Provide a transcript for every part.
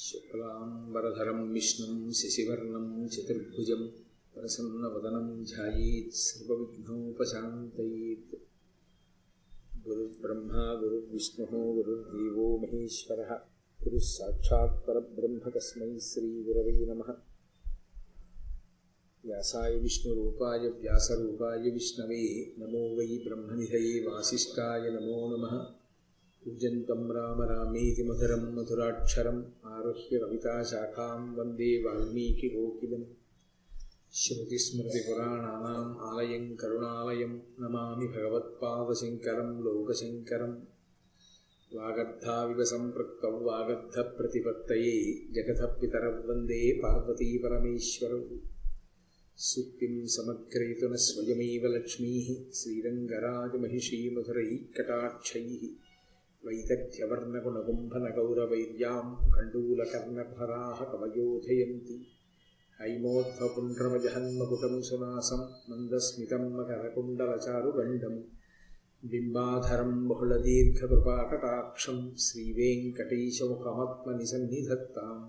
शुक्लाम्बरधरं विष्णुं शशिवर्णं चतुर्भुजं प्रसन्नवदनं ध्यायेत् सर्वविघ्नोपशान्तयेत्। गुरुर्ब्रह्मा गुरुर्विष्णुः गुरुर्देवो महेश्वरः। गुरुः साक्षात् परब्रह्म तस्मै श्रीगुरवै नमः। व्यासाय विष्णुरूपाय व्यासरूपाय विष्णवे। नमो वै ब्रह्मनिधये वासिष्ठाय नमो नमः पूजन्तं राम रामेति मधुरं मधुराक्षरम् आरुह्य कविताशाखां वन्दे वाल्मीकिकोकिलम् श्रुतिस्मृतिपुराणानाम् आलयं करुणालयं नमामि भगवत्पादशङ्करं लोकशङ्करं वागर्धाविव सम्पृक्तौ वागर्धप्रतिपत्तये जगतः पितरौ वन्दे पार्वतीपरमेश्वरौ सुक्तिं समग्रयतु न स्वयमेव लक्ष्मीः श्रीरङ्गराजमहिषीमधुरैः कटाक्षैः वैदग्ध्यवर्णगुणकुम्भनगौरवैर्यां कण्डूलकर्णभराः कवयोधयन्ति हैमोध्वपुण्ड्रमजहन्मकुटं सुनासं मन्दस्मितं मकरकुण्डलचारुगण्डं बिम्बाधरं बहुलदीर्घकृपाकटाक्षं श्रीवेङ्कटेशमुखमात्मनिसन्निधत्ताम्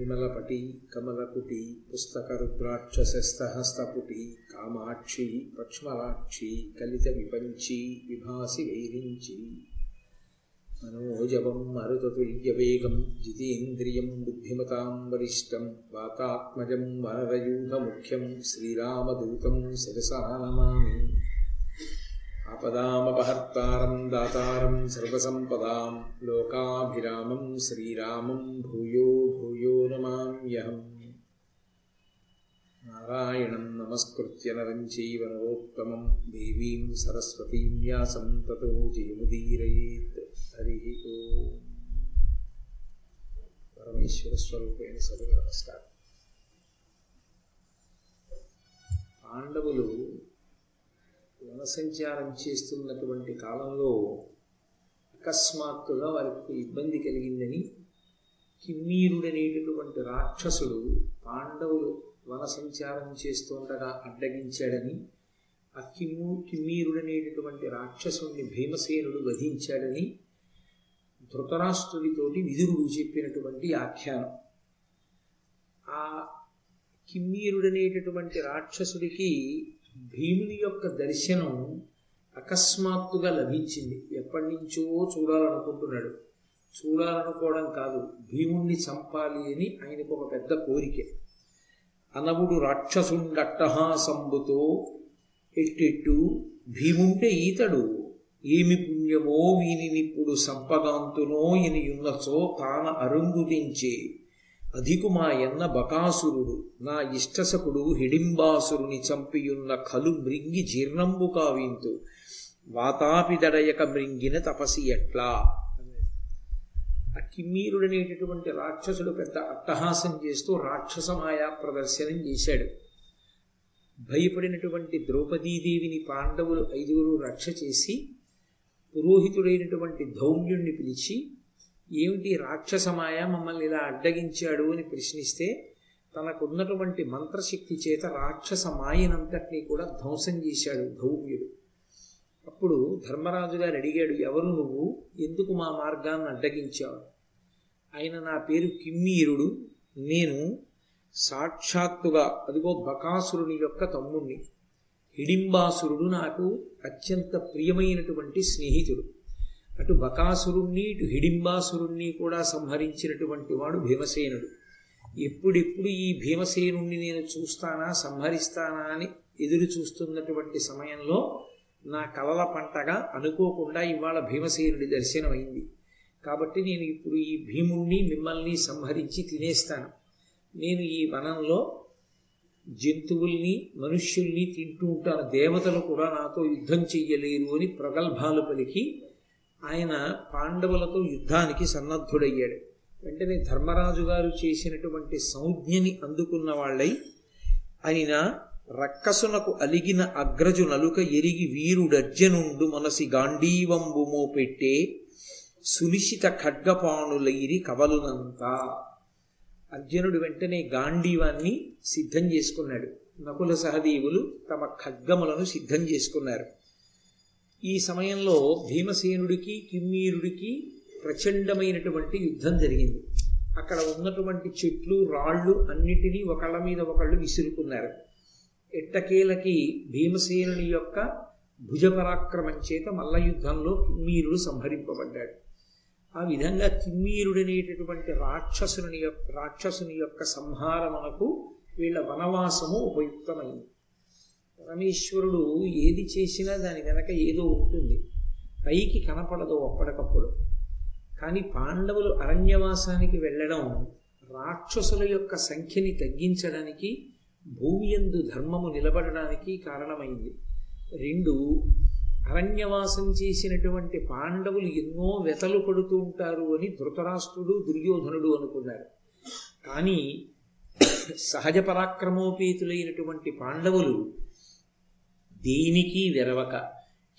విమలపటి కమలకుటి పుస్తక రుద్రాక్షస్తహస్తపుటి కామాక్షి పక్ష్మలాక్షి కలిత విపంచి విభాసి వైరించి. మనోజవం మరుతతుల్యవేగం జితేంద్రియం బుద్ధిమతాం వరిష్టం వాతాత్మజం వరదయూధముఖ్యం శ్రీరామదూతం శిరసానమామి आपदामपहर्तारं दातारं सर्वसम्पदां लोकाभिरामं श्रीरामं भूयो भूयो नमाम्यहम् नारायणं नमस्कृत्य नरं चैव नरोत्तमं देवीं सरस्वतीं व्यासं ततो जयमुदीरयेत् हरिः ओम् పరమేశ్వరస్వరూపైన సభకు నమస్కారం పాండవులు వనసంచారం చేస్తున్నటువంటి కాలంలో అకస్మాత్తుగా వారికి ఇబ్బంది కలిగిందని కిమ్మీరుడనేటటువంటి రాక్షసుడు పాండవులు వన సంచారం చేస్తుండగా అడ్డగించాడని ఆ కిమ్ము కిమ్మీరుడనేటటువంటి రాక్షసుడిని భీమసేనుడు వధించాడని ధృతరాష్ట్రుడితోటి విదురుడు చెప్పినటువంటి ఆఖ్యానం ఆ కిమ్మీరుడనేటటువంటి రాక్షసుడికి భీముని యొక్క దర్శనం అకస్మాత్తుగా లభించింది. ఎప్పటి నుంచో చూడాలనుకుంటున్నాడు. చూడాలనుకోవడం కాదు భీముణ్ణి చంపాలి అని ఆయనకు ఒక పెద్ద కోరిక. అనవుడు రాక్షసుండట్టహాసంబుతో ఎట్టెట్టు భీముంటే ఈతడు ఏమి పుణ్యమో వీనినిప్పుడు సంపదాంతునో ఇనియున్నచో తాన అరుంగుదించే అధికుమాయన్న బకాసురుడు నా ఇష్టసకుడు హిడింబాసురుని చంపియున్న కలు మృంగి జీర్ణంబు కావింతు. వాతాపిదడయక మృంగిన తపసి ఎట్లా? ఆ కిమ్మీరుడనేటటువంటి రాక్షసుడు పెద్ద అట్టహాసం చేస్తూ రాక్షసమాయా ప్రదర్శనం చేశాడు. భయపడినటువంటి ద్రౌపదీదేవిని పాండవులు ఐదుగురు రక్ష చేసి పురోహితుడైనటువంటి ధౌమ్యుణ్ణి పిలిచి ఏమిటి రాక్షసమాయ మమ్మల్ని ఇలా అడ్డగించాడు అని ప్రశ్నిస్తే తనకున్నటువంటి మంత్రశక్తి చేత రాక్షస మాయనంతటినీ కూడా ధ్వంసం చేశాడు ధౌమ్యుడు. అప్పుడు ధర్మరాజు గారు అడిగాడు ఎవరు నువ్వు? ఎందుకు మా మార్గాన్ని అడ్డగించావు? ఆయన నా పేరు కిమ్మీరుడు. నేను సాక్షాత్తుగా అదిగో బకాసురుని యొక్క తమ్ముణ్ణి. హిడింబాసురుడు నాకు అత్యంత ప్రియమైనటువంటి స్నేహితుడు. అటు బకాసురుణ్ణి ఇటు హిడింబాసురుణ్ణి కూడా సంహరించినటువంటి వాడు భీమసేనుడు. ఎప్పుడెప్పుడు ఈ భీమసేనుణ్ణి నేను చూస్తానా సంహరిస్తానా అని ఎదురు చూస్తున్నటువంటి సమయంలో నా కలల పంటగా అనుకోకుండా ఇవాళ భీమసేనుడి దర్శనమైంది. కాబట్టి నేను ఇప్పుడు ఈ భీముణ్ణి మిమ్మల్ని సంహరించి తినేస్తాను. నేను ఈ వనంలో జంతువుల్ని మనుష్యుల్ని తింటూ ఉంటాను. దేవతలు కూడా నాతో యుద్ధం చెయ్యలేరు అని ప్రగల్భాలు పలికి ఆయన పాండవులతో యుద్ధానికి సన్నద్ధుడయ్యాడు. వెంటనే ధర్మరాజు గారు చేసినటువంటి సంజ్ఞని అందుకున్న వాళ్ళై ఆయన రక్కసునకు అలిగిన అగ్రజు నలుక ఎరిగి వీరుడర్జనుండు మనసి గాంధీవంబుమో పెట్టే సునిశిత ఖడ్గపాణులైరి కవలునంతా. అర్జునుడు వెంటనే గాంధీవాన్ని సిద్ధం చేసుకున్నాడు. నకుల సహదేవులు తమ ఖడ్గములను సిద్ధం చేసుకున్నారు. ఈ సమయంలో భీమసేనుడికి కిమ్మీరుడికి ప్రచండమైనటువంటి యుద్ధం జరిగింది. అక్కడ ఉన్నటువంటి చెట్లు రాళ్ళు అన్నిటినీ ఒకళ్ళ మీద ఒకళ్ళు విసురుకున్నారు. ఎట్టకేలకి భీమసేనుని యొక్క భుజపరాక్రమం చేత మల్ల యుద్ధంలో కిమ్మీరుడు సంహరింపబడ్డాడు. ఆ విధంగా కిమ్మీరుడనేటటువంటి రాక్షసుని యొక్క రాక్షసుని యొక్క సంహారమునకు వీళ్ళ వనవాసము ఉపయుక్తమైంది. పరమేశ్వరుడు ఏది చేసినా దాని వెనక ఏదో ఉంటుంది. పైకి కనపడదు అప్పటికప్పుడు. కానీ పాండవులు అరణ్యవాసానికి వెళ్ళడం రాక్షసుల యొక్క సంఖ్యని తగ్గించడానికి భూమి ఎందు ధర్మము నిలబడడానికి కారణమైంది. రెండు అరణ్యవాసం చేసినటువంటి పాండవులు ఎన్నో వెతలు పడుతూ ఉంటారు అని ధృతరాష్ట్రుడు దుర్యోధనుడు అనుకున్నారు. కానీ సహజ పరాక్రమోపేతులైనటువంటి పాండవులు దేనికి వెరవక.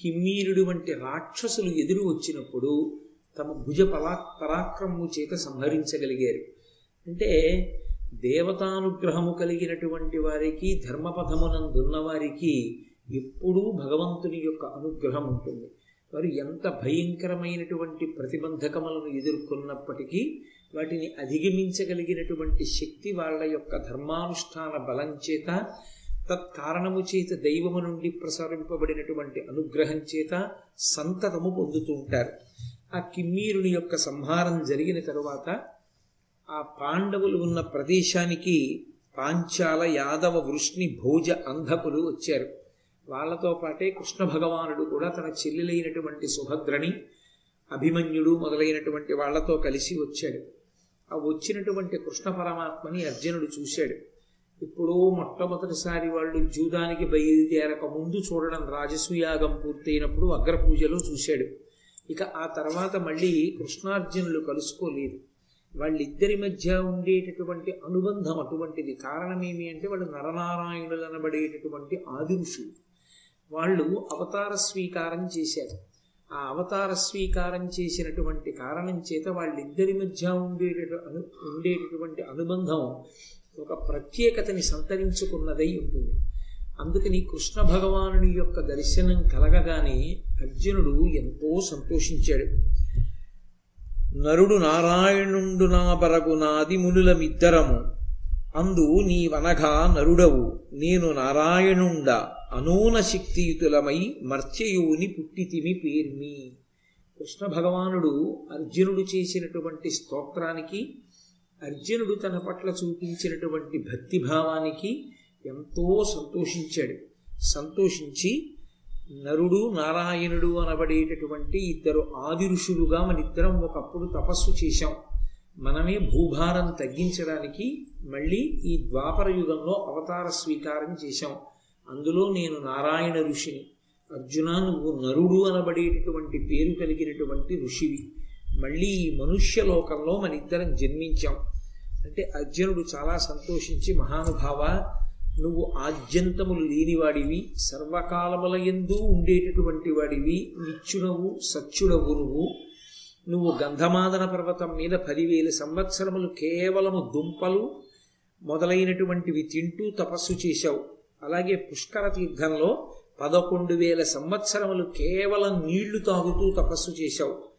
కిమ్మీరుడు వంటి రాక్షసులు ఎదురు వచ్చినప్పుడు తమ భుజ పరా పరాక్రమము చేత సంహరించగలిగారు. అంటే దేవతానుగ్రహము కలిగినటువంటి వారికి ధర్మపథమునందున్న వారికి ఎప్పుడూ భగవంతుని యొక్క అనుగ్రహం ఉంటుంది. వారు ఎంత భయంకరమైనటువంటి ప్రతిబంధకములను ఎదుర్కొన్నప్పటికీ వాటిని అధిగమించగలిగినటువంటి శక్తి వాళ్ళ యొక్క ధర్మానుష్ఠాన బలం చేత తత్కారణము చేత దైవము నుండి ప్రసారింపబడినటువంటి అనుగ్రహం చేత సంతతము పొందుతూ ఉంటారు. ఆ కిమ్మీరుని యొక్క సంహారం జరిగిన తరువాత ఆ పాండవులు ఉన్న ప్రదేశానికి పాంచాల యాదవ వృష్ణి భోజ అంధకులు వచ్చారు. వాళ్ళతో పాటే కృష్ణ భగవానుడు కూడా తన చెల్లెలైనటువంటి సుభద్రని అభిమన్యుడు మొదలైనటువంటి వాళ్ళతో కలిసి వచ్చాడు. ఆ వచ్చినటువంటి కృష్ణ పరమాత్మని అర్జునుడు చూశాడు. ఇప్పుడు మొట్టమొదటిసారి వాళ్ళు జూదానికి బయలుదేరక ముందు చూడడం రాజసూయాగం పూర్తయినప్పుడు అగ్రపూజలో చూశాడు. ఇక ఆ తర్వాత మళ్ళీ కృష్ణార్జునులు కలుసుకోలేదు. వాళ్ళిద్దరి మధ్య ఉండేటటువంటి అనుబంధం అటువంటిది. కారణమేమి అంటే వాళ్ళు నరనారాయణులు అనబడేటటువంటి ఆదిరుషులు. వాళ్ళు అవతార స్వీకారం చేశారు. ఆ అవతార స్వీకారం చేసినటువంటి కారణం చేత వాళ్ళిద్దరి మధ్య ఉండేట అను ఉండేటటువంటి అనుబంధం ఒక ప్రత్యేకతని సంతరించుకున్నదై ఉంటుంది. అందుకని కృష్ణ భగవానుడి యొక్క దర్శనం కలగగానే అర్జునుడు ఎంతో సంతోషించాడు. నరుడు నారాయణుండు నా బరగు నాది మునులమిద్దరము. అందు నీవనగా నరుడవు. నేను నారాయణుండ అనూన శక్తియుతులమై మర్త్యయుని పుట్టితిమి పేర్మి. కృష్ణ భగవానుడు అర్జునుడు చేసినటువంటి స్తోత్రానికి అర్జునుడు తన పట్ల చూపించినటువంటి భక్తిభావానికి ఎంతో సంతోషించాడు. సంతోషించి నరుడు నారాయణుడు అనబడేటటువంటి ఇద్దరు ఆది ఋషులుగా మనిద్దరం ఒకప్పుడు తపస్సు చేశాం. మనమే భూభారం తగ్గించడానికి మళ్ళీ ఈ ద్వాపర యుగంలో అవతార స్వీకారం చేశాం. అందులో నేను నారాయణ ఋషిని. అర్జున నువ్వు నరుడు అనబడేటటువంటి పేరు కలిగినటువంటి ఋషివి. మళ్ళీ ఈ మనుష్య లోకంలో మనిద్దరం జన్మించాం. అంటే అర్జునుడు చాలా సంతోషించి మహానుభావ నువ్వు ఆద్యంతములు లేనివాడివి సర్వకాలముల ఎందు ఉండేటటువంటి వాడివి నిత్యుడవు సత్యుడవు నువ్వు. నువ్వు గంధమాదన పర్వతం మీద పదివేల సంవత్సరములు కేవలము దుంపలు మొదలైనటువంటివి తింటూ తపస్సు చేశావు. అలాగే పుష్కర తీర్థంలో పదకొండు వేల సంవత్సరములు కేవలం నీళ్ళు తాగుతూ తపస్సు చేశావు.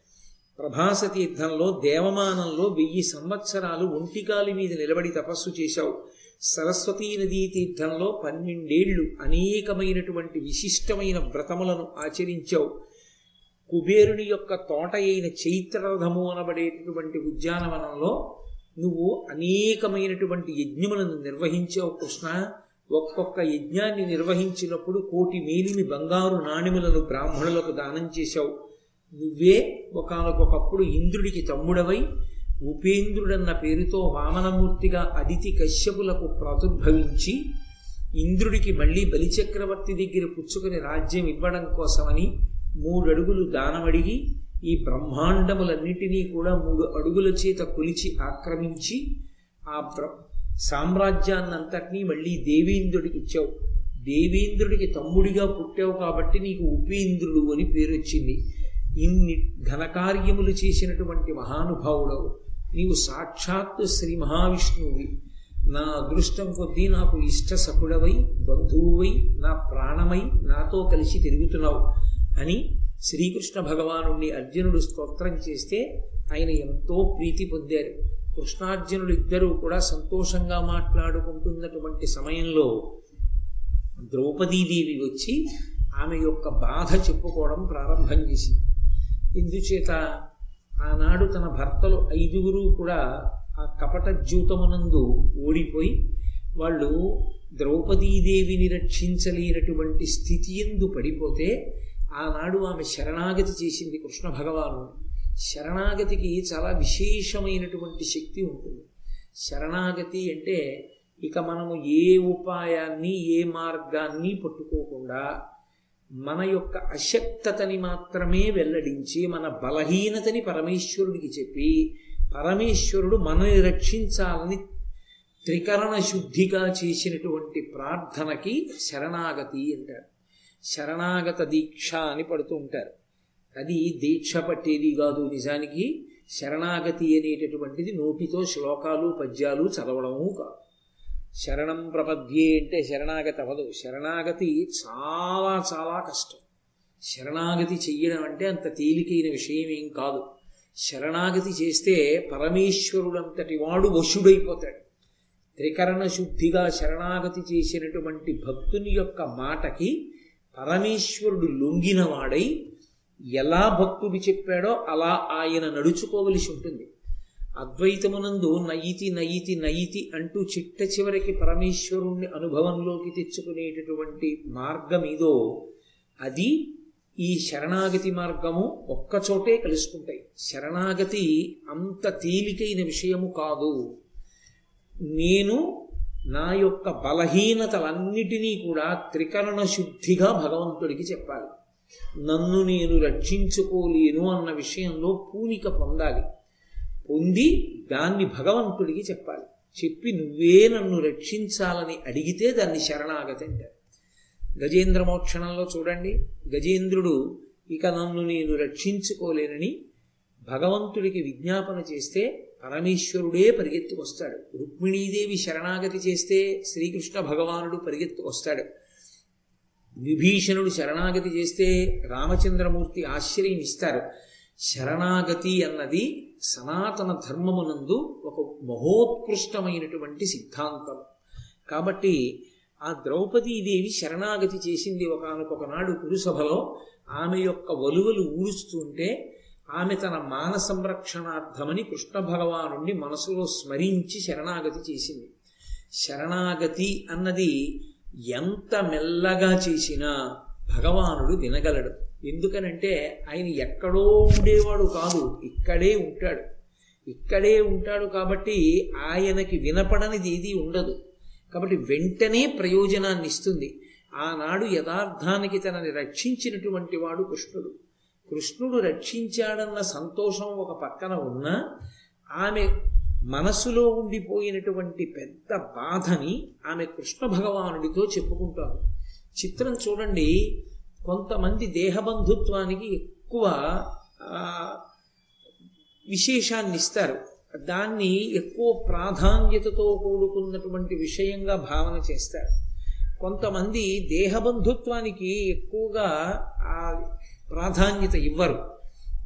ప్రభాసతీర్థంలో దేవమానంలో వెయ్యి సంవత్సరాలు ఒంటికాలి మీద నిలబడి తపస్సు చేశావు. సరస్వతీ నదీ తీర్థంలో పన్నెండేళ్ళు అనేకమైనటువంటి విశిష్టమైన వ్రతములను ఆచరించావు. కుబేరుని యొక్క తోట అయిన చైత్రరథము అనబడేటటువంటి ఉద్యానవనంలో నువ్వు అనేకమైనటువంటి యజ్ఞములను నిర్వహించావు కృష్ణ. ఒక్కొక్క యజ్ఞాన్ని నిర్వహించినప్పుడు కోటి మేలిమి బంగారు నాణిములను బ్రాహ్మణులకు దానం చేశావు. నువ్వే ఒకనకొకప్పుడు ఇంద్రుడికి తమ్ముడవై ఉపేంద్రుడన్న పేరుతో వామనమూర్తిగా అదితి కశ్యపులకు ప్రాదుర్భవించి ఇంద్రుడికి మళ్ళీ బలిచక్రవర్తి దగ్గర పుచ్చుకుని రాజ్యం ఇవ్వడం కోసమని మూడు అడుగులు దానమడిగి ఈ బ్రహ్మాండములన్నిటినీ కూడా మూడు అడుగుల చేత కొలిచి ఆక్రమించి ఆ బ్ర సామ్రాజ్యాన్నంతటినీ మళ్ళీ దేవేంద్రుడికి ఇచ్చావు. దేవేంద్రుడికి తమ్ముడిగా పుట్టావు కాబట్టి నీకు ఉపేంద్రుడు అని పేరు వచ్చింది ఇన్ని ఘనకార్యములు చేసినటువంటి మహానుభావుడవు. నీవు సాక్షాత్తు శ్రీ మహావిష్ణువువి. నా అదృష్టం కొద్దీ నాకు ఇష్ట సకుడవై బంధువువై నా ప్రాణమై నాతో కలిసి తిరుగుతున్నావు అని శ్రీకృష్ణ భగవాను అర్జునుడు స్తోత్రం చేస్తే ఆయన ఎంతో ప్రీతి పొందారు. కృష్ణార్జునుడు ఇద్దరూ కూడా సంతోషంగా మాట్లాడుకుంటున్నటువంటి సమయంలో ద్రౌపదీదేవి వచ్చి ఆమె యొక్క బాధ చెప్పుకోవడం ప్రారంభం చేసింది. ఇందుచేత ఆనాడు తన భర్తలు ఐదుగురు కూడా ఆ కపట జ్యూతమునందు ఓడిపోయి వాళ్ళు ద్రౌపదీదేవిని రక్షించలేనటువంటి స్థితి ఎందు పడిపోతే ఆనాడు ఆమె శరణాగతి చేసింది కృష్ణ భగవాను శరణాగతికి చాలా విశేషమైనటువంటి శక్తి ఉంటుంది. శరణాగతి అంటే ఇక మనము ఏ ఉపాయాన్ని ఏ మార్గాన్ని పట్టుకోకుండా మన యొక్క అశక్తతని మాత్రమే వెల్లడించి మన బలహీనతని పరమేశ్వరుడికి చెప్పి పరమేశ్వరుడు మనని రక్షించాలని త్రికరణ శుద్ధిగా చేసినటువంటి ప్రార్థనకి శరణాగతి అంటారు. శరణాగత దీక్ష అని పడుతూ ఉంటారు. అది దీక్ష పట్టేది కాదు నిజానికి. శరణాగతి అనేటటువంటిది నోటితో శ్లోకాలు పద్యాలు చదవడము కాదు. శరణం ప్రపద్యే అంటే శరణాగతి అవ్వదు. శరణాగతి చాలా చాలా కష్టం. శరణాగతి చెయ్యడం అంటే అంత తేలికైన విషయం ఏం కాదు. శరణాగతి చేస్తే పరమేశ్వరుడంతటి వాడు వశుడైపోతాడు. త్రికరణ శుద్ధిగా శరణాగతి చేసినటువంటి భక్తుని యొక్క మాటకి పరమేశ్వరుడు లొంగినవాడై ఎలా భక్తుడు చెప్పాడో అలా ఆయన నడుచుకోవలసి ఉంటుంది. అద్వైతమునందు నయితి నయితి నయితి అంటూ చిట్ట చివరికి పరమేశ్వరుణ్ణి అనుభవంలోకి తెచ్చుకునేటటువంటి మార్గం ఇదో అది ఈ శరణాగతి మార్గము ఒక్కచోటే కలుసుకుంటాయి. శరణాగతి అంత తేలికైన విషయము కాదు. నేను నా యొక్క బలహీనతలన్నిటినీ కూడా త్రికరణ శుద్ధిగా భగవంతుడికి చెప్పాలి. నన్ను నేను రక్షించుకోలేను అన్న విషయంలో పూనిక పొందాలి. పొంది దాన్ని భగవంతుడికి చెప్పాలి. చెప్పి నువ్వే నన్ను రక్షించాలని అడిగితే దాన్ని శరణాగతి అంటారు. గజేంద్ర మోక్షణంలో చూడండి. గజేంద్రుడు ఇక నన్ను నేను రక్షించుకోలేనని భగవంతుడికి విజ్ఞాపన చేస్తే పరమేశ్వరుడే పరిగెత్తుకు వస్తాడు. రుక్మిణీదేవి శరణాగతి చేస్తే శ్రీకృష్ణ భగవానుడు పరిగెత్తుకు వస్తాడు. విభీషణుడు శరణాగతి చేస్తే రామచంద్రమూర్తి ఆశ్రయం ఇస్తారు. శరణాగతి అన్నది సనాతన ధర్మమునందు ఒక మహోత్కృష్టమైనటువంటి సిద్ధాంతం. కాబట్టి ఆ ద్రౌపదీదేవి శరణాగతి చేసింది ఒకనొకనాడు కురుసభలో. ఆమె యొక్క వలువలు ఊడుస్తుంటే ఆమె తన మాన సంరక్షణార్థమని కృష్ణ భగవానుణ్ణి మనసులో స్మరించి శరణాగతి చేసింది. శరణాగతి అన్నది ఎంత మెల్లగా చేసినా భగవానుడు వినగలడు. ఎందుకనంటే ఆయన ఎక్కడో ఉండేవాడు కాదు. ఇక్కడే ఉంటాడు. ఇక్కడే ఉంటాడు కాబట్టి ఆయనకి వినపడనిది ఏది ఉండదు. కాబట్టి వెంటనే ప్రయోజనాన్ని ఇస్తుంది. ఆనాడు యథార్థానికి తనని రక్షించినటువంటి వాడు కృష్ణుడు. కృష్ణుడు రక్షించాడన్న సంతోషం ఒక పక్కన ఉన్నా ఆమె మనసులో ఉండిపోయినటువంటి పెద్ద బాధని ఆమె కృష్ణ భగవానుడితో చెప్పుకుంటారు. చిత్రం చూడండి. కొంతమంది దేహబంధుత్వానికి ఎక్కువ విశేషాన్ని ఇస్తారు దాన్ని ఎక్కువ ప్రాధాన్యతతో కూడుకున్నటువంటి విషయంగా భావన చేస్తారు. కొంతమంది దేహబంధుత్వానికి ఎక్కువగా ఆ ప్రాధాన్యత ఇవ్వరు.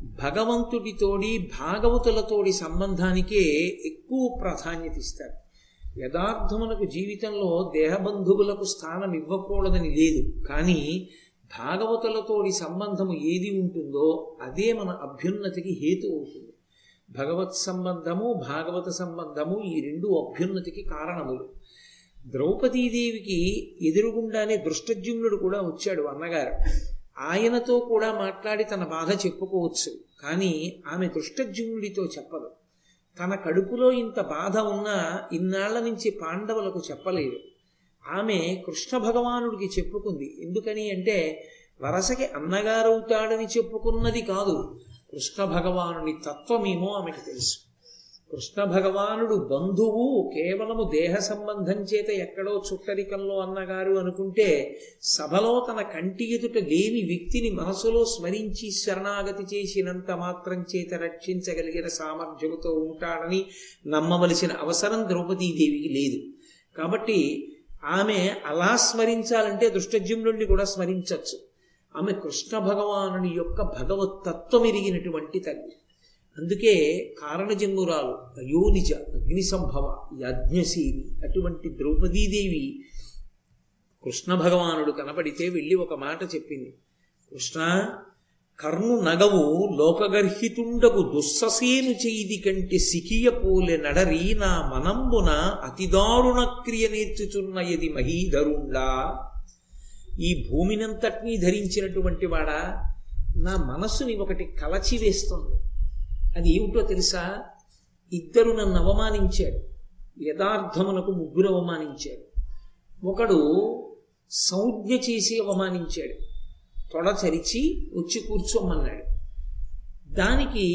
భగవంతుడితోడి భాగవతులతోడి సంబంధానికే ఎక్కువ ప్రాధాన్యత ఇస్తారు. యథార్థమునకు జీవితంలో దేహబంధువులకు స్థానం ఇవ్వకూడదని లేదు. కానీ భాగవతులతోటి సంబంధము ఏది ఉంటుందో అదే మన అభ్యున్నతికి హేతు అవుతుంది. భగవత్ సంబంధము భాగవత సంబంధము ఈ రెండు అభ్యున్నతికి కారణములు. ద్రౌపదీదేవికి ఎదురుగుండానే దృష్టజ్యుమ్నుడు కూడా వచ్చాడు అన్నగారు. ఆయనతో కూడా మాట్లాడి తన బాధ చెప్పుకోవచ్చు కానీ ఆమె దృష్టజ్యుమ్నుడితో చెప్పదు. తన కడుపులో ఇంత బాధ ఉన్నా ఇన్నాళ్ళ నుంచి పాండవులకు చెప్పలేదు. ఆమె కృష్ణ భగవానుడికి చెప్పుకుంది. ఎందుకని అంటే వరసకి అన్నగారవుతాడని చెప్పుకున్నది కాదు. కృష్ణ భగవానుడి తత్వమేమో ఆమెకు తెలుసు. కృష్ణ భగవానుడు బంధువు కేవలము దేహ సంబంధం చేత ఎక్కడో చుట్టరికంలో అన్నగారు అనుకుంటే సభలో తన కంటి ఎదుట లేని వ్యక్తిని మనసులో స్మరించి శరణాగతి చేసినంత మాత్రం చేత రక్షించగలిగిన సామర్థ్యముతో ఉంటాడని నమ్మవలసిన అవసరం ద్రౌపదీదేవికి లేదు. కాబట్టి ఆమె అలా స్మరించాలంటే నుండి కూడా స్మరించవచ్చు ఆమె కృష్ణ భగవానుని యొక్క భగవతత్వం ఎరిగినటువంటి తల్లి. అందుకే కారణజంగురాలు అయోనిజ అగ్ని సంభవ యజ్ఞశీని అటువంటి ద్రౌపదీదేవి కృష్ణ భగవానుడు కనపడితే వెళ్ళి ఒక మాట చెప్పింది. కృష్ణ కర్ణు నగవు లోకగర్హితుండకు దుస్ససేను చేయిది కంటే సికియ పోలె నడరి నా మనంబున అతిదారుణ క్రియ నేర్చుచున్న ఎది మహీధరుండా. ఈ భూమినంతటినీ ధరించినటువంటి వాడా నా మనస్సుని ఒకటి కలచి వేస్తుంది అది ఏమిటో తెలుసా? ఇద్దరు నన్ను అవమానించాడు. యథార్థమునకు ముగ్గురు అవమానించాడు. ఒకడు సంజ్ఞ చేసి అవమానించాడు. తొడ చరిచి వచ్చి కూర్చోమన్నాడు. దానికి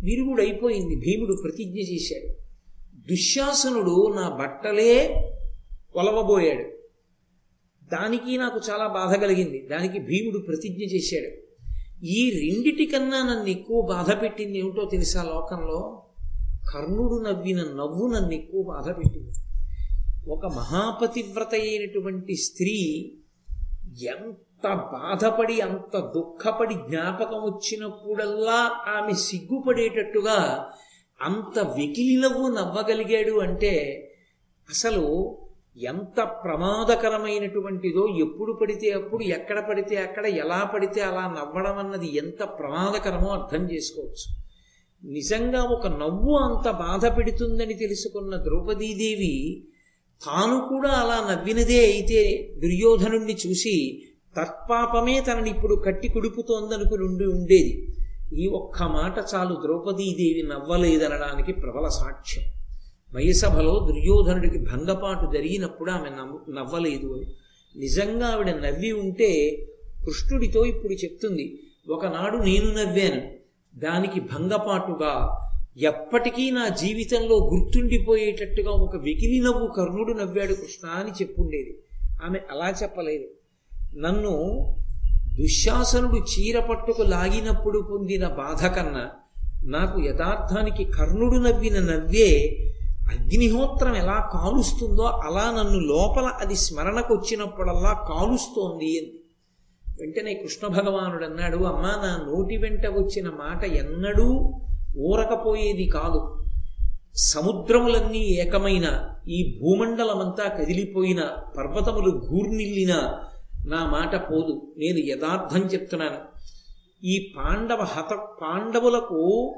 విరుగుడైపోయింది. భీముడు ప్రతిజ్ఞ చేశాడు. దుశ్శాసనుడు నా బట్టలే కొలవబోయాడు. దానికి నాకు చాలా బాధ కలిగింది. దానికి భీముడు ప్రతిజ్ఞ చేశాడు. ఈ రెండిటికన్నా నన్ను ఎక్కువ బాధ పెట్టింది ఏమిటో తెలుసా లోకంలో? కర్ణుడు నవ్విన నవ్వు నన్ను ఎక్కువ బాధ పెట్టింది. ఒక మహాపతివ్రత అయినటువంటి స్త్రీ ఎంత బాధపడి అంత దుఃఖపడి జ్ఞాపకం వచ్చినప్పుడల్లా ఆమె సిగ్గుపడేటట్టుగా అంత వెకిలి నవ్వు నవ్వగలిగాడు అంటే అసలు ఎంత ప్రమాదకరమైనటువంటిదో ఎప్పుడు పడితే అప్పుడు ఎక్కడ పడితే అక్కడ ఎలా పడితే అలా నవ్వడం అన్నది ఎంత ప్రమాదకరమో అర్థం చేసుకోవచ్చు. నిజంగా ఒక నవ్వు అంత బాధ పెడుతుందని తెలుసుకున్న ద్రౌపదీదేవి తాను కూడా అలా నవ్వినదే అయితే దుర్యోధనుణ్ణి చూసి తత్పాపమే తనని ఇప్పుడు కట్టి కుడుపుతోందనుకుని ఉండి ఉండేది. ఈ ఒక్క మాట చాలు ద్రౌపదీదేవి నవ్వలేదనడానికి ప్రబల సాక్ష్యం. వయసభలో దుర్యోధనుడికి భంగపాటు జరిగినప్పుడు ఆమె నవ్వలేదు అని. నిజంగా ఆవిడ నవ్వి ఉంటే కృష్ణుడితో ఇప్పుడు చెప్తుంది ఒకనాడు నేను నవ్వాను. దానికి భంగపాటుగా ఎప్పటికీ నా జీవితంలో గుర్తుండిపోయేటట్టుగా ఒక వెకిలి నవ్వు కర్ణుడు నవ్వాడు కృష్ణ అని చెప్పుండేది. ఆమె అలా చెప్పలేదు. నన్ను దుశ్శాసనుడు చీర పట్టుకు లాగినప్పుడు పొందిన బాధ కన్నా నాకు యథార్థానికి కర్ణుడు నవ్విన నవ్వే అగ్నిహోత్రం ఎలా కాలుస్తుందో అలా నన్ను లోపల అది స్మరణకు వచ్చినప్పుడల్లా కాలుస్తోంది అని వెంటనే కృష్ణ భగవానుడు అన్నాడు అమ్మా నా నోటి వెంట వచ్చిన మాట ఎన్నడూ ఊరకపోయేది కాదు. సముద్రములన్నీ ఏకమైన ఈ భూమండలమంతా కదిలిపోయిన పర్వతములు గూర్నిల్లిన నా మాట పోదు. నేను యథార్థం చెప్తున్నాను. ఈ పాండవ హత పాండవులకు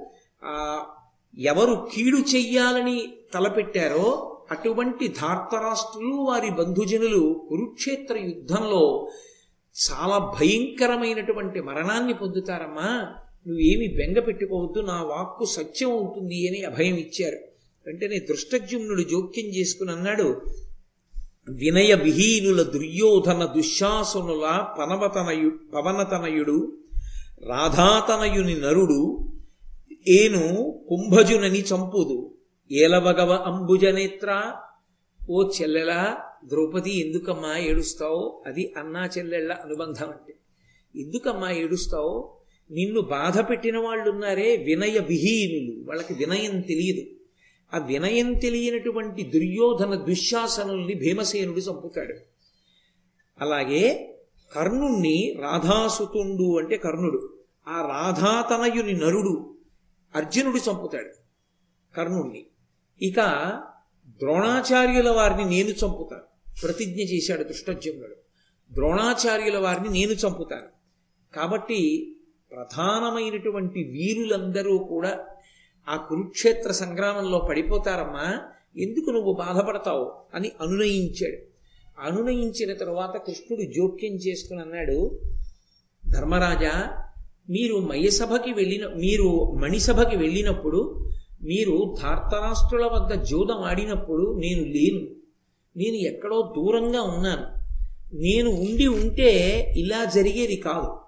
ఎవరు కీడు చెయ్యాలని తలపెట్టారో అటువంటి ధార్తరాష్ట్రులు వారి బంధుజనులు కురుక్షేత్ర యుద్ధంలో చాలా భయంకరమైనటువంటి మరణాన్ని పొందుతారమ్మా. నువ్వేమి బెంగ పెట్టుకోవద్దు నా వాక్కు సత్యం అవుతుంది అని అభయం ఇచ్చారు. వెంటనే దృష్టజ్యుమ్నుడు జోక్యం చేసుకుని అన్నాడు వినయ విహీనుల దుర్యోధన దుశ్శాసనుల పనవతనయు పవనతనయుడు రాధాతనయుని నరుడు ఏను కుంభజునని చంపుదు. ఏలవగవ అంబుజనేత్ర ఓ చెల్లెలా ద్రౌపది ఎందుకమ్మా ఏడుస్తావు? అది అన్నా చెల్లెళ్ళ అనుబంధం అంటే ఎందుకమ్మా ఏడుస్తావు? నిన్ను బాధ పెట్టిన వాళ్ళున్నారే వినయ విహీనులు వాళ్ళకి వినయం తెలియదు. ఆ వినయం తెలియనటువంటి దుర్యోధన దుశ్శాసనుల్ని భీమసేనుడు చంపుతాడు. అలాగే కర్ణుణ్ణి రాధాసుతుండు అంటే కర్ణుడు ఆ రాధాతనయుని నరుడు అర్జునుడు చంపుతాడు కర్ణుణ్ణి. ఇక ద్రోణాచార్యుల వారిని నేను చంపుతాను. ప్రతిజ్ఞ చేశాడు దుష్టజ్యుమ్నుడు. ద్రోణాచార్యుల వారిని నేను చంపుతాను. కాబట్టి ప్రధానమైనటువంటి వీరులందరూ కూడా ఆ కురుక్షేత్ర సంగ్రామంలో పడిపోతారమ్మా ఎందుకు నువ్వు బాధపడతావు అని అనునయించాడు. అనునయించిన తరువాత కృష్ణుడు జోక్యం చేసుకుని అన్నాడు ధర్మరాజా మీరు మయసభకి వెళ్ళిన మీరు మణిసభకి వెళ్ళినప్పుడు మీరు ధార్తరాష్ట్రుల వద్ద జూదం ఆడినప్పుడు నేను లేను. నేను ఎక్కడో దూరంగా ఉన్నాను. నేను ఉండి ఉంటే ఇలా జరిగేది కాదు.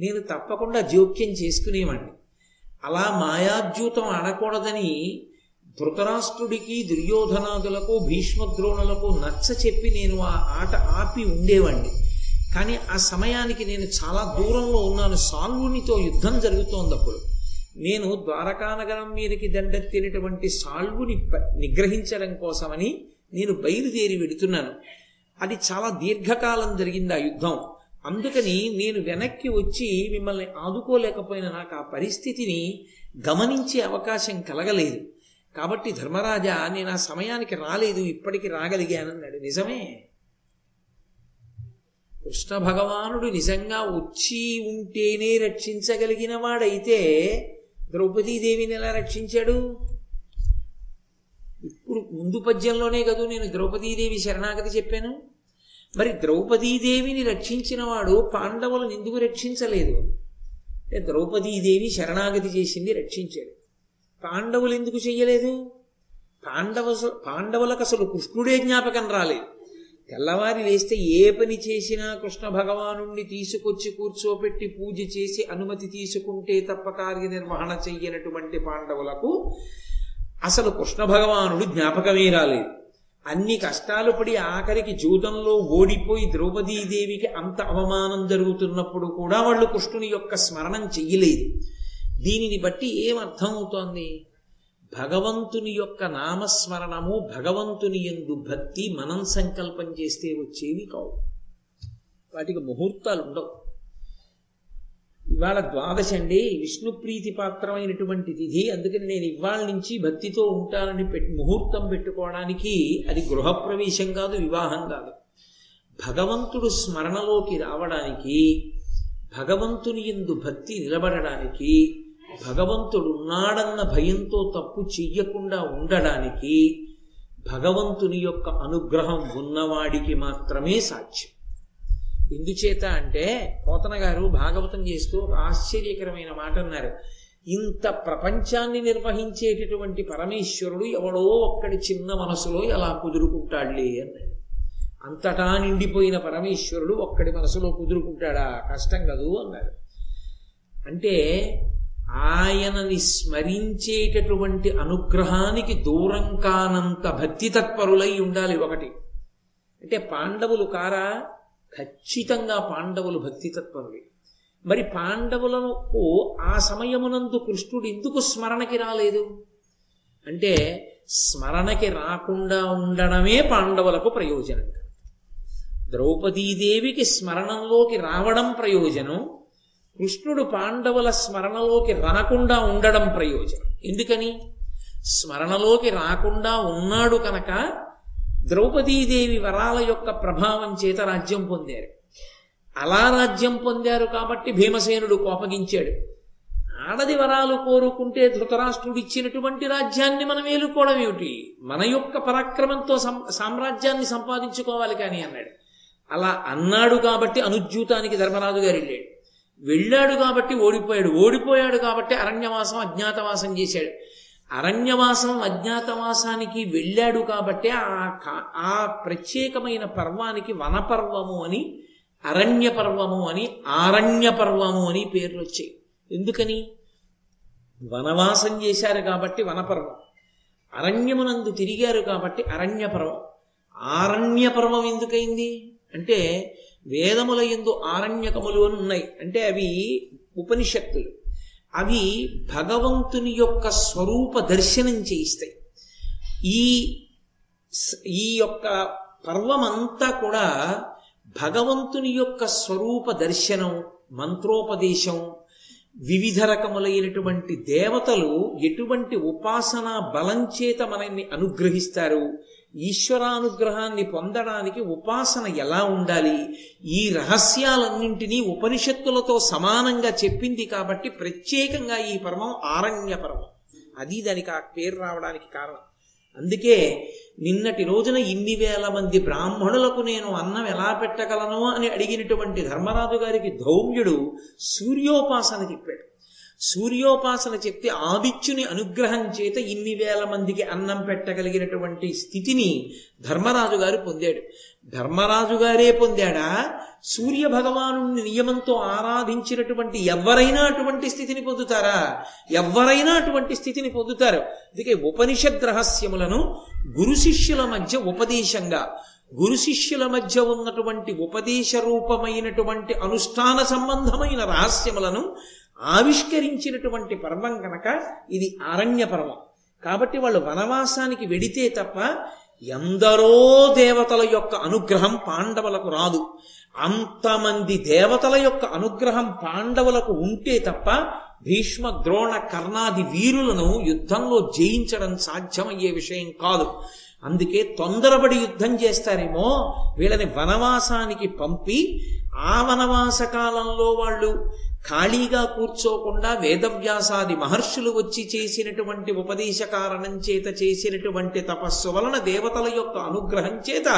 నేను తప్పకుండా జోక్యం చేసుకునేవాడిని అలా మాయాద్యూతం ఆడకూడదని ధృతరాష్ట్రుడికి దుర్యోధనాదులకు భీష్మద్రోణులకు నచ్చ చెప్పి నేను ఆ ఆట ఆపి ఉండేవాడిని కానీ ఆ సమయానికి నేను చాలా దూరంలో ఉన్నాను. సాల్వునితో యుద్ధం జరుగుతోంది అప్పుడు నేను ద్వారకానగరం మీదకి దండెత్తినటువంటి సాల్వుని నిగ్రహించడం కోసమని నేను బయలుదేరి వెడుతున్నాను. అది చాలా దీర్ఘకాలం జరిగింది ఆ యుద్ధం. అందుకని నేను వెనక్కి వచ్చి మిమ్మల్ని ఆదుకోలేకపోయిన నాకు ఆ పరిస్థితిని గమనించే అవకాశం కలగలేదు. కాబట్టి ధర్మరాజా నేను ఆ సమయానికి రాలేదు ఇప్పటికి రాగలిగానన్నాడు. నిజమే? కృష్ణ భగవానుడు నిజంగా వచ్చి ఉంటేనే రక్షించగలిగిన వాడైతే ద్రౌపదీదేవిని ఎలా రక్షించాడు? ఇప్పుడు ముందు పద్యంలోనే కదూ నేను ద్రౌపదీదేవి శరణాగతి చెప్పాను? మరి ద్రౌపదీదేవిని రక్షించినవాడు పాండవులను ఎందుకు రక్షించలేదు. ద్రౌపదీదేవి శరణాగతి చేసింది రక్షించాడు. పాండవులు ఎందుకు చెయ్యలేదు? పాండవ పాండవులకు అసలు కృష్ణుడే జ్ఞాపకం రాలేదు. తెల్లవారి లేస్తే ఏ పని చేసినా కృష్ణ భగవాను తీసుకొచ్చి కూర్చోపెట్టి పూజ చేసి అనుమతి తీసుకుంటే తప్ప కార్యనిర్వహణ చెయ్యనటువంటి పాండవులకు అసలు కృష్ణ భగవానుడు జ్ఞాపకమే రాలేదు. అన్ని కష్టాలు పడి ఆఖరికి జూదంలో ఓడిపోయి ద్రౌపదీదేవికి అంత అవమానం జరుగుతున్నప్పుడు కూడా వాళ్ళు కృష్ణుని యొక్క స్మరణం చెయ్యలేదు. దీనిని బట్టి ఏమర్థమవుతోంది భగవంతుని యొక్క నామస్మరణము భగవంతుని ఎందు భక్తి మనం సంకల్పం చేస్తే వచ్చేవి కావు. వాటికి ముహూర్తాలు ఉండవు ఇవాళ ద్వాదశి అండి. విష్ణు ప్రీతి పాత్రమైనటువంటి తిథి. అందుకని నేను ఇవాళ నుంచి భక్తితో ఉంటానని పెట్టి ముహూర్తం పెట్టుకోవడానికి అది గృహప్రవేశం కాదు వివాహం కాదు. భగవంతుడు స్మరణలోకి రావడానికి భగవంతుని ఎందు భక్తి నిలబడడానికి భగవంతుడు ఉన్నాడన్న భయంతో తప్పు చెయ్యకుండా ఉండడానికి భగవంతుని యొక్క అనుగ్రహం ఉన్నవాడికి మాత్రమే సాధ్యం. ఎందుచేత అంటే పోతన గారు భాగవతం చేస్తూ ఆశ్చర్యకరమైన మాట అన్నారు ఇంత ప్రపంచాన్ని నిర్వహించేటటువంటి పరమేశ్వరుడు ఎవడో ఒక్కడి చిన్న మనసులో ఎలా కుదురుకుంటాడులే అన్నాడు. అంతటా నిండిపోయిన పరమేశ్వరుడు ఒక్కడి మనసులో కుదురుకుంటాడా? కష్టం కదూ అన్నారు అంటే ఆయనని స్మరించేటటువంటి అనుగ్రహానికి దూరం కానంత భక్తి తత్పరులై ఉండాలి ఒకటి. అంటే పాండవులు కారా? ఖచ్చితంగా పాండవులు భక్తితత్పరులే మరి పాండవులకు ఆ సమయమునందు కృష్ణుడు ఎందుకు స్మరణకి రాలేదు? అంటే స్మరణకి రాకుండా ఉండడమే పాండవులకు ప్రయోజనం ద్రౌపదీదేవికి స్మరణంలోకి రావడం ప్రయోజనం కృష్ణుడు పాండవుల స్మరణలోకి రాకుండా ఉండడం ప్రయోజనం. ఎందుకని? స్మరణలోకి రాకుండా ఉన్నాడు కనుక ద్రౌపదీదేవి వరాల యొక్క ప్రభావం చేత రాజ్యం పొందారు. అలా రాజ్యం పొందారు కాబట్టి భీమసేనుడు కోపగించాడు. ఆడది వరాలు కోరుకుంటే ధృతరాష్ట్రుడు ఇచ్చినటువంటి రాజ్యాన్ని మనం ఏలుకోవడం ఏమిటి? మన యొక్క పరాక్రమంతో సామ్రాజ్యాన్ని సంపాదించుకోవాలి కానీ అన్నాడు. అలా అన్నాడు కాబట్టి అనుజ్యూతానికి ధర్మరాజు గారు వెళ్ళాడు. వెళ్ళాడు కాబట్టి ఓడిపోయాడు. ఓడిపోయాడు కాబట్టి అరణ్యవాసం అజ్ఞాతవాసం చేశాడు. అరణ్యవాసం అజ్ఞాతవాసానికి వెళ్ళాడు కాబట్టి ఆ ఆ ప్రత్యేకమైన పర్వానికి వనపర్వము అని అరణ్య పర్వము అని ఆరణ్య పర్వము అని పేర్లు వచ్చాయి ఎందుకని? వనవాసం చేశారు కాబట్టి వనపర్వం. అరణ్యమునందు తిరిగారు కాబట్టి అరణ్య పర్వం ఆరణ్య పర్వం ఎందుకైంది? అంటే వేదముల ఎందు ఆరణ్యకములు అని ఉన్నాయి. అంటే అవి ఉపనిషత్తులు. అవి భగవంతుని యొక్క స్వరూప దర్శనం చేయిస్తాయి. ఈ ఈ యొక్క పర్వమంతా కూడా భగవంతుని యొక్క స్వరూప దర్శనం మంత్రోపదేశం వివిధ రకములైనటువంటి దేవతలు ఎటువంటి ఉపాసన బలం చేత మనల్ని అనుగ్రహిస్తారు? ఈశ్వరానుగ్రహాన్ని పొందడానికి ఉపాసన ఎలా ఉండాలి? ఈ రహస్యాలన్నింటినీ ఉపనిషత్తులతో సమానంగా చెప్పింది కాబట్టి ప్రత్యేకంగా ఈ పర్వం ఆరణ్య పర్వం అది దానికి ఆ పేరు రావడానికి కారణం. అందుకే నిన్నటి రోజున ఇన్ని వేల మంది బ్రాహ్మణులకు నేను అన్నం ఎలా పెట్టగలను అని అడిగినటువంటి ధర్మరాజు గారికి ధౌమ్యుడు సూర్యోపాసన చెప్పాడు సూర్యోపాసన చెప్తే ఆదిత్యుని అనుగ్రహం చేత ఇన్ని వేల మందికి అన్నం పెట్టగలిగినటువంటి స్థితిని ధర్మరాజు గారు పొందాడు. ధర్మరాజు గారే పొందాడా? సూర్య భగవాను నియమంతో ఆరాధించినటువంటి ఎవరైనా అటువంటి స్థితిని పొందుతారా? ఎవరైనా అటువంటి స్థితిని పొందుతారు. అందుకే ఉపనిషద్ రహస్యములను గురు శిష్యుల మధ్య ఉపదేశంగా గురు శిష్యుల మధ్య ఉన్నటువంటి ఉపదేశ రూపమైనటువంటి అనుష్ఠాన సంబంధమైన రహస్యములను ఆవిష్కరించినటువంటి పర్వం కనుక ఇది అరణ్య పర్వం. కాబట్టి వాళ్ళు వనవాసానికి వెడితే తప్ప ఎందరో దేవతల యొక్క అనుగ్రహం పాండవులకు రాదు. అంతమంది దేవతల యొక్క అనుగ్రహం పాండవులకు ఉంటే తప్ప భీష్మ ద్రోణ కర్ణాది వీరులను యుద్ధంలో జయించడం సాధ్యమయ్యే విషయం కాదు. అందుకే తొందరపడి యుద్ధం చేస్తారేమో వీళ్ళని వనవాసానికి పంపి ఆ వనవాస కాలంలో వాళ్ళు ఖాళీగా కూర్చోకుండా వేదవ్యాసాది మహర్షులు వచ్చి చేసినటువంటి ఉపదేశ కారణం చేత చేసినటువంటి తపస్సు వలన దేవతల యొక్క అనుగ్రహం చేత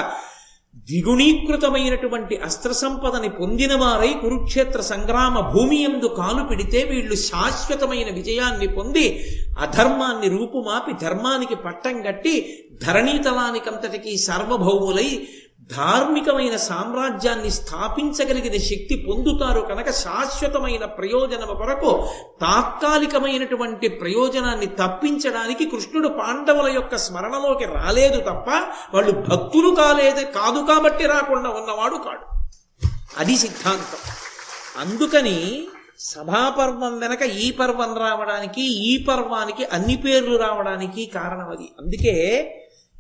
ద్విగుణీకృతమైనటువంటి అస్త్ర సంపదని పొందిన వారై కురుక్షేత్ర సంగ్రామ భూమి ఎందు కాలు పెడితే వీళ్ళు శాశ్వతమైన విజయాన్ని పొంది అధర్మాన్ని రూపుమాపి ధర్మానికి పట్టం కట్టి ధరణీతలానికంతటికీ సార్వభౌములై ధార్మికమైన సామ్రాజ్యాన్ని స్థాపించగలిగిన శక్తి పొందుతారు కనుక శాశ్వతమైన ప్రయోజనము కొరకు తాత్కాలికమైనటువంటి ప్రయోజనాన్ని తప్పించడానికి కృష్ణుడు పాండవుల యొక్క స్మరణలోకి రాలేదు తప్ప వాళ్ళు భక్తులు కాలేదు కాదు కాబట్టి రాకుండా ఉన్నవాడు కాడు. అది సిద్ధాంతం. అందుకని సభాపర్వం వెనక ఈ పర్వం రావడానికి ఈ పర్వానికి అన్ని పేర్లు రావడానికి కారణం అది. అందుకే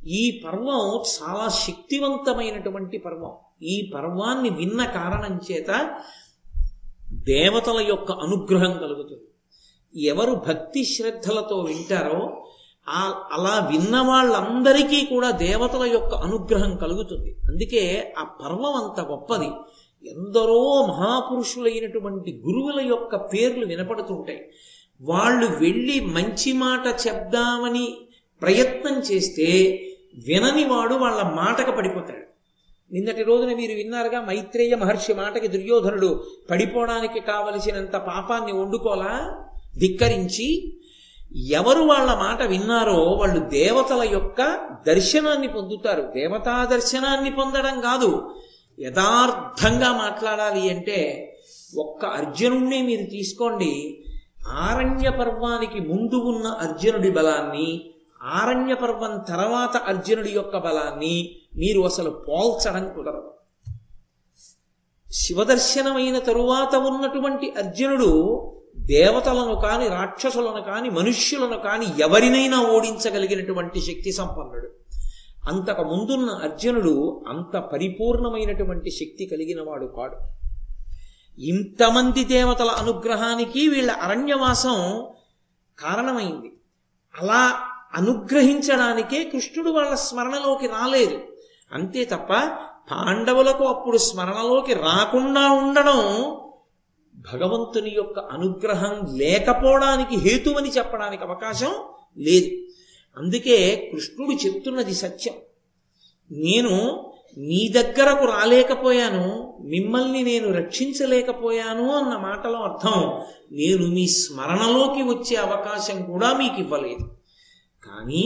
ఈ పర్వం చాలా శక్తివంతమైనటువంటి పర్వం. ఈ పర్వాన్ని విన్న కారణం చేత దేవతల యొక్క అనుగ్రహం కలుగుతుంది. ఎవరు భక్తి శ్రద్ధలతో వింటారో అలా విన్న వాళ్ళందరికీ కూడా దేవతల యొక్క అనుగ్రహం కలుగుతుంది. అందుకే ఆ పర్వం అంత గొప్పది. ఎందరో మహాపురుషులైనటువంటి గురువుల యొక్క పేర్లు వినపడుతుంటాయి వాళ్ళు వెళ్ళి మంచి మాట చెప్దామని ప్రయత్నం చేస్తే వినని వాడు వాళ్ళ మాటకు పడిపోతాడు. నిన్నటి రోజున మీరు విన్నారుగా మైత్రేయ మహర్షి మాటకి దుర్యోధనుడు పడిపోవడానికి కావలసినంత పాపాన్ని వండుకోలా? ధిక్కరించి ఎవరు వాళ్ళ మాట విన్నారో వాళ్ళు దేవతల యొక్క దర్శనాన్ని పొందుతారు. దేవతా దర్శనాన్ని పొందడం కాదు. యథార్థంగా మాట్లాడాలి అంటే ఒక్క అర్జునుణ్ణి మీరు తీసుకోండి. ఆరణ్య పర్వానికి ముందు ఉన్న అర్జునుడి బలాన్ని ఆరణ్య పర్వం తర్వాత అర్జునుడి యొక్క బలాన్ని మీరు అసలు పోల్చడం కుదరదు. శివదర్శనమైన తరువాత ఉన్నటువంటి అర్జునుడు దేవతలను కాని రాక్షసులను కాని మనుష్యులను కాని ఎవరినైనా ఓడించగలిగినటువంటి శక్తి సంపన్నుడు. అంతకు ముందున్న అర్జునుడు అంత పరిపూర్ణమైనటువంటి శక్తి కలిగిన వాడు కాడు. ఇంతమంది దేవతల అనుగ్రహానికి వీళ్ళ అరణ్యవాసం కారణమైంది. అలా అనుగ్రహించడానికే కృష్ణుడు వాళ్ళ స్మరణలోకి రాలేదు. అంతే తప్ప పాండవులకు అప్పుడు స్మరణలోకి రాకుండా ఉండడం భగవంతుని యొక్క అనుగ్రహం లేకపోవడానికి హేతువని చెప్పడానికి అవకాశం లేదు. అందుకే కృష్ణుడు చెప్తున్నది సత్యం. నేను మీ దగ్గరకు రాలేకపోయాను మిమ్మల్ని నేను రక్షించలేకపోయాను అన్న మాటలో అర్థం నేను మీ స్మరణలోకి వచ్చే అవకాశం కూడా మీకు ఇవ్వలేదు కానీ